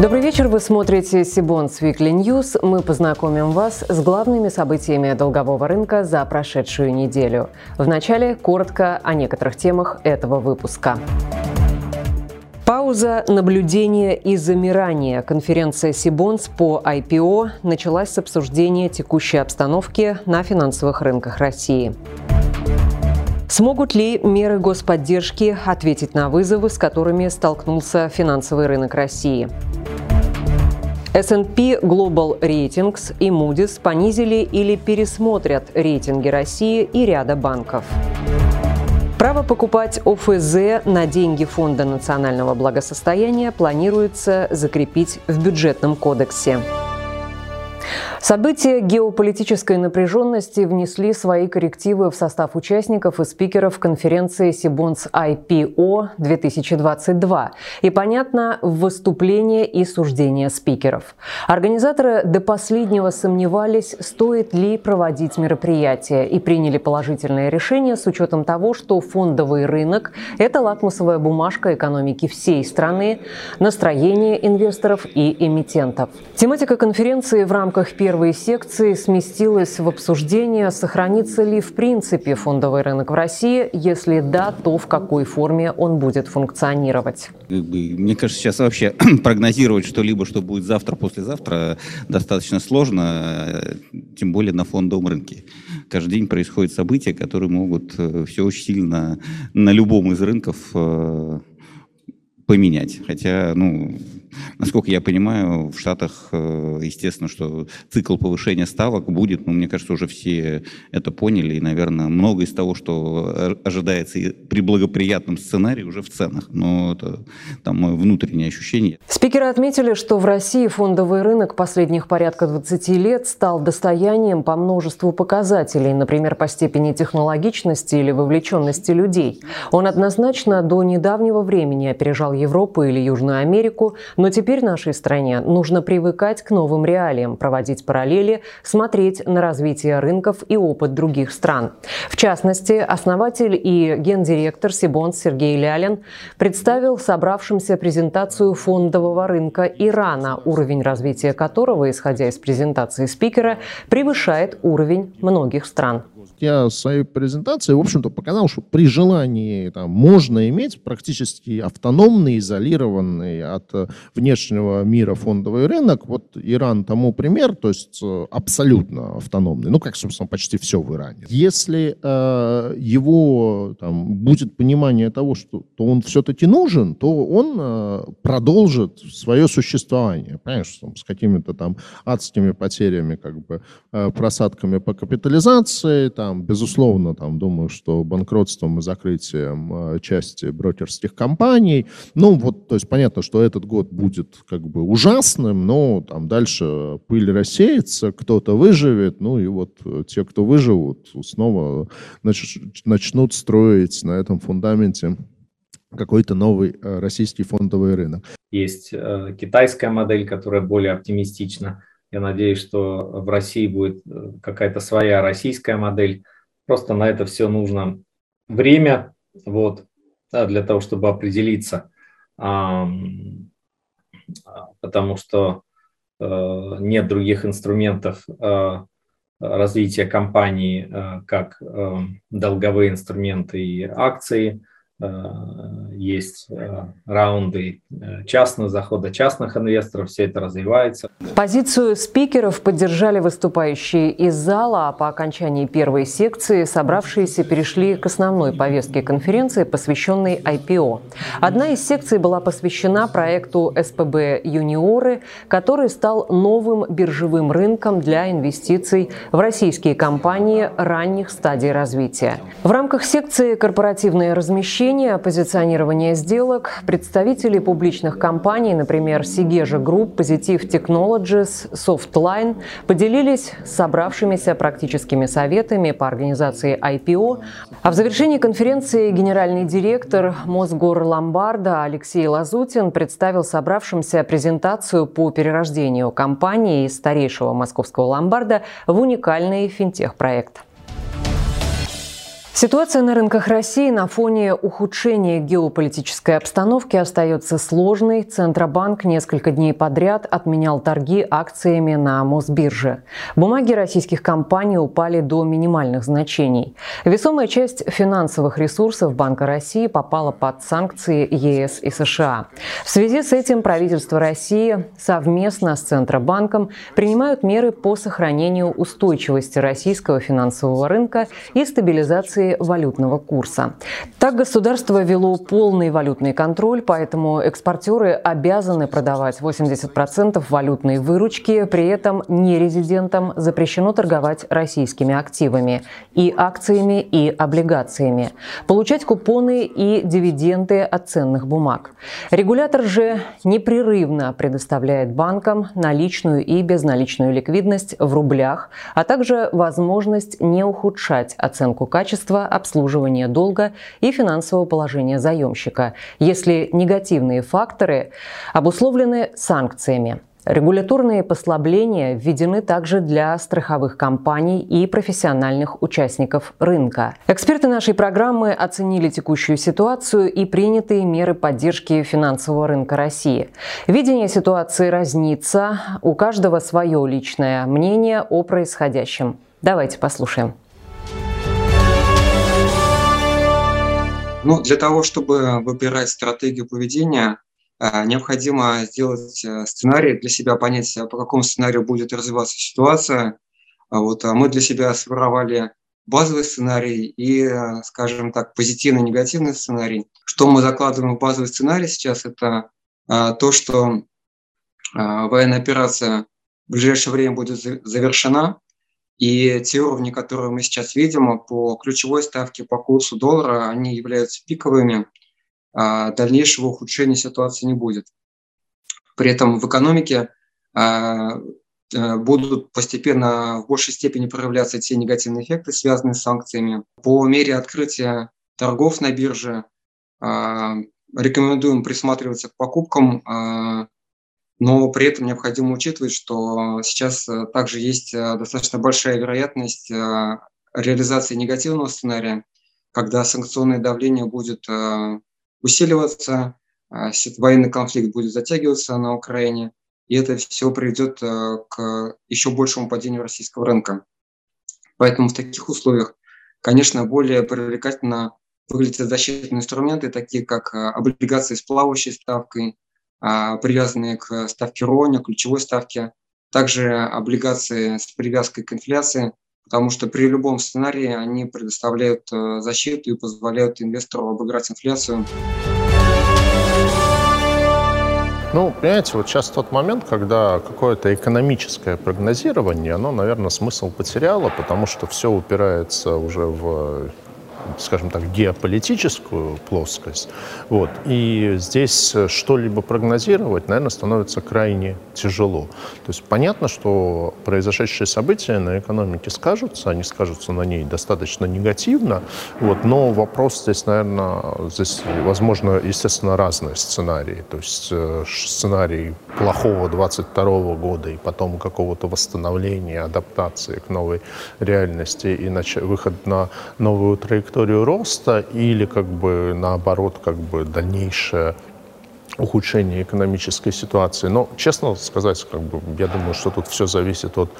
Добрый вечер, вы смотрите Сибонс Weekly News. Мы познакомим вас с главными событиями долгового рынка за прошедшую неделю. Вначале коротко о некоторых темах этого выпуска. Пауза наблюдения и замирания. Конференция Сибонс по IPO началась с обсуждения текущей обстановки на финансовых рынках России. Смогут ли меры господдержки ответить на вызовы, с которыми столкнулся финансовый рынок России? S&P Global Ratings и Moody's понизили или пересмотрят рейтинги России и ряда банков. Право покупать ОФЗ на деньги Фонда национального благосостояния планируется закрепить в бюджетном кодексе. События геополитической напряженности внесли свои коррективы в состав участников и спикеров конференции Сибонс IPO 2022 и, понятно, в выступления и суждения спикеров. Организаторы до последнего сомневались, стоит ли проводить мероприятие и приняли положительное решение с учетом того, что фондовый рынок – это лакмусовая бумажка экономики всей страны, настроение инвесторов и эмитентов. Тематика конференции в рамках первого первой секции сместилась в обсуждение, сохранится ли в принципе фондовый рынок в России, если да, то в какой форме он будет функционировать. Мне кажется, сейчас вообще прогнозировать что-либо, что будет завтра, послезавтра, достаточно сложно, тем более на фондовом рынке. Каждый день происходят события, которые могут э, все очень сильно на любом из рынков э, поменять. Хотя, ну, насколько я понимаю, в Штатах, э, естественно, что цикл повышения ставок будет, но мне кажется, уже все это поняли, и, наверное, много из того, что ожидается при благоприятном сценарии, уже в ценах. Но это там мое внутреннее ощущение. Спикеры отметили, что в России фондовый рынок последних порядка 20 лет стал достоянием по множеству показателей, например, по степени технологичности или вовлеченности людей. Он однозначно до недавнего времени опережал Европу или Южную Америку, но теперь нашей стране нужно привыкать к новым реалиям, проводить параллели, смотреть на развитие рынков и опыт других стран. В частности, основатель и гендиректор Сибонс Сергей Лялин представил собравшимся презентацию фондового рынка Ирана, уровень развития которого, исходя из презентации спикера, превышает уровень многих стран я своей презентации, в общем-то, показал, что при желании там, можно иметь практически автономный, изолированный от э, внешнего мира фондовый рынок. Вот Иран тому пример, то есть э, абсолютно автономный. Ну, как, собственно, почти все в Иране. Если э, его там, будет понимание того, что то он все-таки нужен, то он э, продолжит свое существование. Понимаешь, там, с какими-то там адскими потерями, как бы, э, просадками по капитализации, там, безусловно, там, думаю, что банкротством и закрытием э, части брокерских компаний. Ну, вот, то есть понятно, что этот год будет как бы ужасным, но там дальше пыль рассеется, кто-то выживет, ну и вот э, те, кто выживут, снова нач- начнут строить на этом фундаменте какой-то новый э, российский фондовый рынок. Есть э, китайская модель, которая более оптимистична. Я надеюсь, что в России будет э, какая-то своя российская модель. Просто на это все нужно время вот, для того, чтобы определиться. Потому что э, нет других инструментов э, развития компании, как долговые инструменты и акции – есть э, раунды э, частного захода частных инвесторов, все это развивается. Позицию спикеров поддержали выступающие из зала, а по окончании первой секции собравшиеся перешли к основной повестке конференции, посвященной IPO. Одна из секций была посвящена проекту СПБ «Юниоры», который стал новым биржевым рынком для инвестиций в российские компании ранних стадий развития. В рамках секции «Корпоративное размещение» обсуждения позиционирования сделок представители публичных компаний, например, Segezha Group, Positive Technologies, Softline, поделились с собравшимися практическими советами по организации IPO. А в завершении конференции генеральный директор Мосгорломбарда Алексей Лазутин представил собравшимся презентацию по перерождению компании из старейшего московского ломбарда в уникальный финтех-проект. Ситуация на рынках России на фоне ухудшения геополитической обстановки остается сложной. Центробанк несколько дней подряд отменял торги акциями на Мосбирже. Бумаги российских компаний упали до минимальных значений. Весомая часть финансовых ресурсов Банка России попала под санкции ЕС и США. В связи с этим правительство России совместно с Центробанком принимают меры по сохранению устойчивости российского финансового рынка и стабилизации валютного курса. Так государство вело полный валютный контроль, поэтому экспортеры обязаны продавать 80% валютной выручки, при этом нерезидентам запрещено торговать российскими активами и акциями, и облигациями, получать купоны и дивиденды от ценных бумаг. Регулятор же непрерывно предоставляет банкам наличную и безналичную ликвидность в рублях, а также возможность не ухудшать оценку качества качества обслуживания долга и финансового положения заемщика, если негативные факторы обусловлены санкциями. Регуляторные послабления введены также для страховых компаний и профессиональных участников рынка. Эксперты нашей программы оценили текущую ситуацию и принятые меры поддержки финансового рынка России. Видение ситуации разнится, у каждого свое личное мнение о происходящем. Давайте послушаем. Ну, для того, чтобы выбирать стратегию поведения, э, необходимо сделать э, сценарий для себя, понять, э, по какому сценарию будет развиваться ситуация. А вот мы для себя сформировали базовый сценарий и, скажем так, позитивный, негативный сценарий. Что мы закладываем в базовый сценарий сейчас, это то, что военная операция в ближайшее время будет завершена, и те уровни, которые мы сейчас видим по ключевой ставке, по курсу доллара, они являются пиковыми. А дальнейшего ухудшения ситуации не будет. При этом в экономике а, э, будут постепенно в большей степени проявляться те негативные эффекты, связанные с санкциями. По мере открытия торгов на бирже а, рекомендуем присматриваться к покупкам но при этом необходимо учитывать, что сейчас э, также есть э, достаточно большая вероятность э, реализации негативного сценария, когда санкционное давление будет усиливаться, военный конфликт будет затягиваться на Украине, и это все приведет к еще большему падению российского рынка. Поэтому в таких условиях, конечно, более привлекательно выглядят защитные инструменты, такие как облигации с плавающей ставкой, а, привязанные к ставке РОНИ, ключевой ставке, также облигации с привязкой к инфляции, потому что при любом сценарии они предоставляют э, защиту и позволяют инвестору обыграть инфляцию. Ну, понимаете, вот сейчас тот момент, когда какое-то экономическое прогнозирование, оно, наверное, смысл потеряло, потому что все упирается уже в скажем так, геополитическую плоскость. Вот. И здесь что-либо прогнозировать, наверное, становится крайне тяжело. То есть понятно, что произошедшие события на экономике скажутся, они скажутся на ней достаточно негативно, вот, но вопрос здесь, наверное, здесь, возможно, естественно, разные сценарии. То есть э, сценарий плохого 22 года и потом какого-то восстановления, адаптации к новой реальности и нач... выход на новую траекторию траекторию роста или как бы наоборот как бы дальнейшее ухудшение экономической ситуации. Но, честно сказать, как бы, я думаю, что тут все зависит от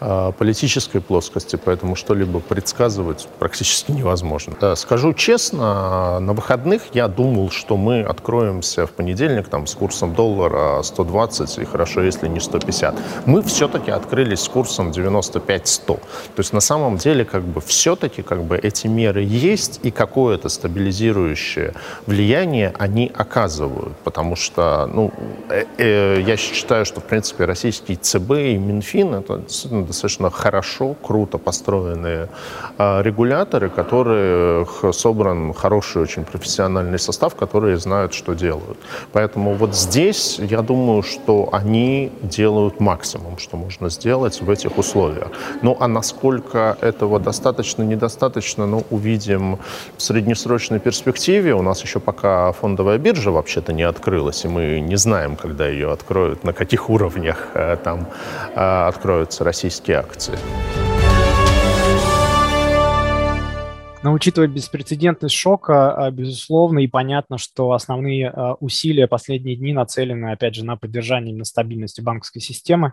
э, политической плоскости, поэтому что-либо предсказывать практически невозможно. Да, скажу честно, на выходных я думал, что мы откроемся в понедельник там, с курсом доллара 120, и хорошо, если не 150. Мы все-таки открылись с курсом 95-100. То есть на самом деле как бы все-таки как бы эти меры есть, и какое-то стабилизирующее влияние они оказывают, потому потому что ну, э, э, я считаю, что, в принципе, российский ЦБ и Минфин — это действительно достаточно хорошо, круто построенные э, регуляторы, которых собран хороший, очень профессиональный состав, которые знают, что делают. Поэтому вот здесь я думаю, что они делают максимум, что можно сделать в этих условиях. Ну, а насколько этого достаточно, недостаточно, ну, увидим в среднесрочной перспективе. У нас еще пока фондовая биржа вообще-то не открыта, открылась, и мы не знаем, когда ее откроют, на каких уровнях э, там э, откроются российские акции. Но учитывая беспрецедентность шока, безусловно, и понятно, что основные усилия последние дни нацелены, опять же, на поддержание именно стабильности банковской системы.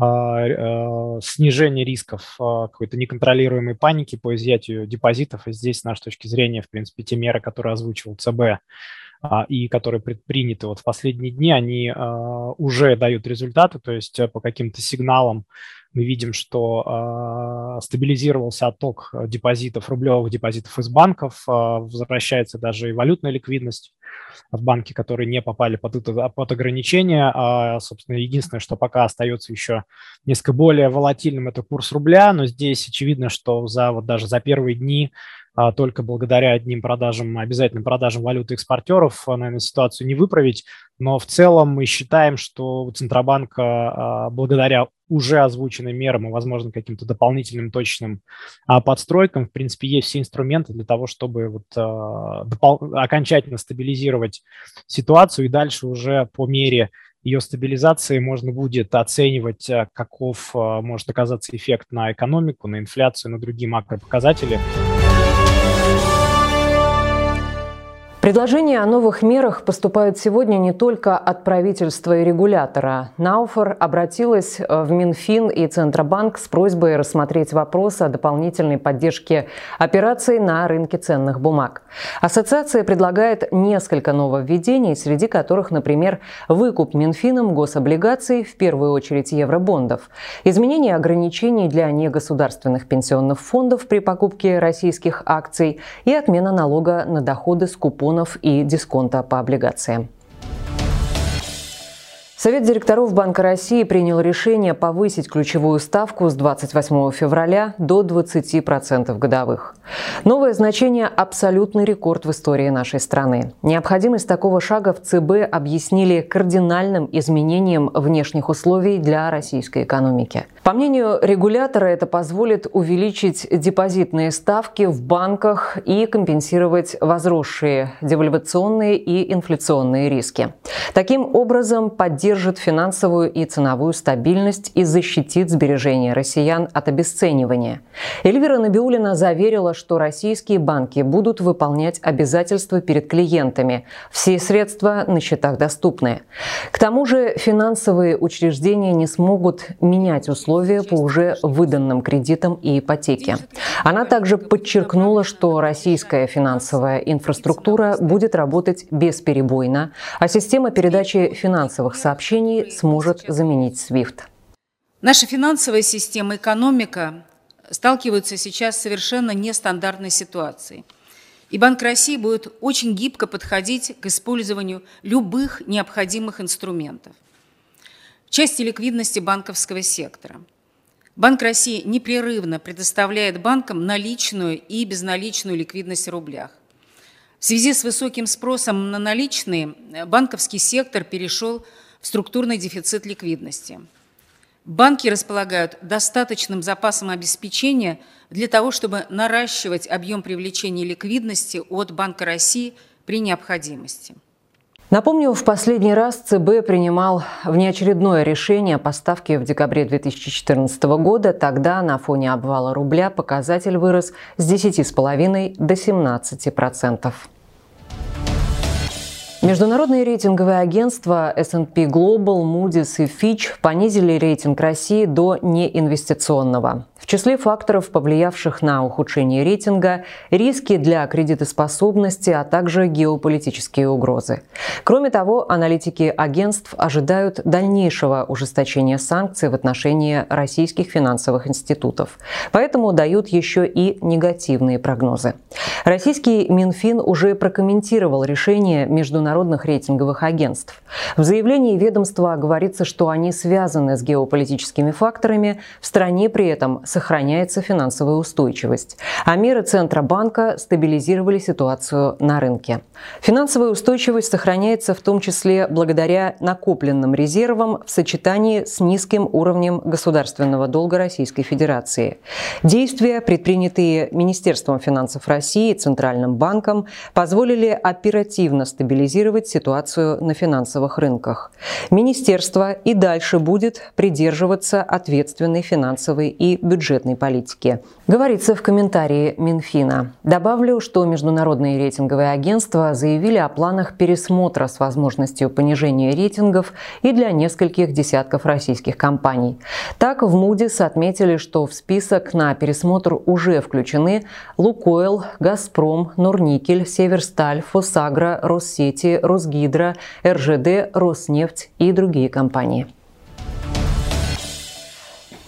Э, снижение рисков какой-то неконтролируемой паники по изъятию депозитов. И здесь, с нашей точки зрения, в принципе, те меры, которые озвучивал ЦБ и которые предприняты вот в последние дни, они уже дают результаты, то есть э, по каким-то сигналам мы видим, что э, стабилизировался отток депозитов, рублевых депозитов из банков, э, возвращается даже и валютная ликвидность в банки, которые не попали под, это, под ограничения. А, собственно, единственное, что пока остается еще несколько более волатильным, это курс рубля, но здесь очевидно, что за, вот даже за первые дни а, только благодаря одним продажам, обязательным продажам валюты экспортеров, а, наверное, ситуацию не выправить. Но в целом мы считаем, что Центробанк а, благодаря уже озвученным мерам и, возможно, каким-то дополнительным точным подстройкам, в принципе, есть все инструменты для того, чтобы вот, окончательно стабилизировать ситуацию и дальше уже по мере ее стабилизации можно будет оценивать, каков может оказаться эффект на экономику, на инфляцию, на другие макропоказатели. Предложения о новых мерах поступают сегодня не только от правительства и регулятора. Науфор обратилась э, в Минфин и Центробанк с просьбой рассмотреть вопрос о дополнительной поддержке операций на рынке ценных бумаг. Ассоциация предлагает несколько нововведений, среди которых, например, выкуп Минфином гособлигаций, в первую очередь евробондов, изменение ограничений для негосударственных пенсионных фондов при покупке российских акций и отмена налога на доходы с купонов купонов и дисконта по облигациям. Совет директоров Банка России принял решение повысить ключевую ставку с 28 февраля до 20% годовых. Новое значение – абсолютный рекорд в истории нашей страны. Необходимость такого шага в ЦБ объяснили кардинальным изменением внешних условий для российской экономики. По мнению регулятора, это позволит увеличить депозитные ставки в банках и компенсировать возросшие девальвационные и инфляционные риски. Таким образом, поддержка поддержит финансовую и ценовую стабильность и защитит сбережения россиян от обесценивания. Эльвира Набиулина заверила, что российские банки будут выполнять обязательства перед клиентами. Все средства на счетах доступны. К тому же финансовые учреждения не смогут менять условия по уже выданным кредитам и ипотеке. Она также подчеркнула, что российская финансовая инфраструктура будет работать бесперебойно, а система передачи финансовых сообщений сообщений сможет заменить SWIFT. Наша финансовая система, экономика сталкиваются сейчас с совершенно нестандартной ситуацией. И Банк России будет очень гибко подходить к использованию любых необходимых инструментов. В части ликвидности банковского сектора. Банк России непрерывно предоставляет банкам наличную и безналичную ликвидность в рублях. В связи с высоким спросом на наличные банковский сектор перешел в структурный дефицит ликвидности. Банки располагают достаточным запасом обеспечения для того, чтобы наращивать объем привлечения ликвидности от Банка России при необходимости. Напомню, в последний раз ЦБ принимал внеочередное решение о поставке в декабре 2014 года. Тогда на фоне обвала рубля показатель вырос с 10,5 до 17 процентов. Международные рейтинговые агентства S&P Global, Moody's и Fitch понизили рейтинг России до неинвестиционного. Числе факторов, повлиявших на ухудшение рейтинга, риски для кредитоспособности, а также геополитические угрозы. Кроме того, аналитики агентств ожидают дальнейшего ужесточения санкций в отношении российских финансовых институтов. Поэтому дают еще и негативные прогнозы. Российский Минфин уже прокомментировал решение международных рейтинговых агентств. В заявлении ведомства говорится, что они связаны с геополитическими факторами, в стране при этом сохраняется финансовая устойчивость, а меры Центробанка стабилизировали ситуацию на рынке. Финансовая устойчивость сохраняется в том числе благодаря накопленным резервам в сочетании с низким уровнем государственного долга Российской Федерации. Действия, предпринятые Министерством финансов России и Центральным банком, позволили оперативно стабилизировать ситуацию на финансовых рынках. Министерство и дальше будет придерживаться ответственной финансовой и бюджетной бюджетной политики. Говорится в комментарии Минфина. Добавлю, что международные рейтинговые агентства заявили о планах пересмотра с возможностью понижения рейтингов и для нескольких десятков российских компаний. Так, в Moody's отметили, что в список на пересмотр уже включены Лукойл, Газпром, Норникель, Северсталь, Фосагра, Россети, Росгидро, РЖД, Роснефть и другие компании.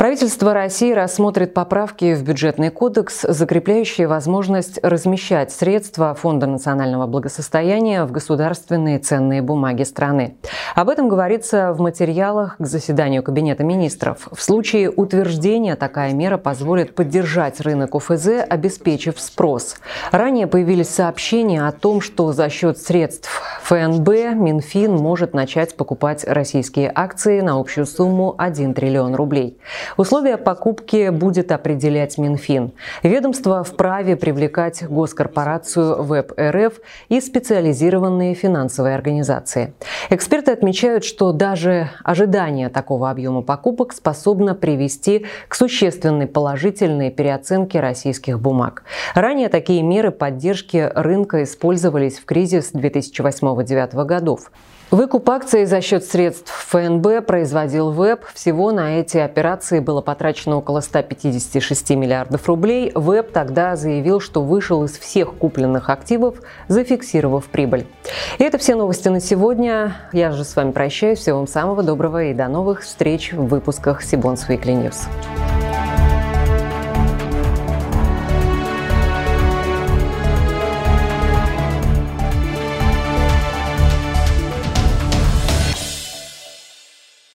Правительство России рассмотрит поправки в бюджетный кодекс, закрепляющие возможность размещать средства Фонда национального благосостояния в государственные ценные бумаги страны. Об этом говорится в материалах к заседанию Кабинета министров. В случае утверждения такая мера позволит поддержать рынок ОФЗ, обеспечив спрос. Ранее появились сообщения о том, что за счет средств ФНБ Минфин может начать покупать российские акции на общую сумму 1 триллион рублей. Условия покупки будет определять Минфин. Ведомство вправе привлекать госкорпорацию ВЭБ-РФ и специализированные финансовые организации. Эксперты отмечают, что даже ожидание такого объема покупок способно привести к существенной положительной переоценке российских бумаг. Ранее такие меры поддержки рынка использовались в кризис 2008-2009 годов. Выкуп акций за счет средств ФНБ производил ВЭБ. Всего на эти операции было потрачено около 156 миллиардов рублей. ВЭБ тогда заявил, что вышел из всех купленных активов, зафиксировав прибыль. И это все новости на сегодня. Я же с вами прощаюсь. Всего вам самого доброго и до новых встреч в выпусках Сибонс Weekly News.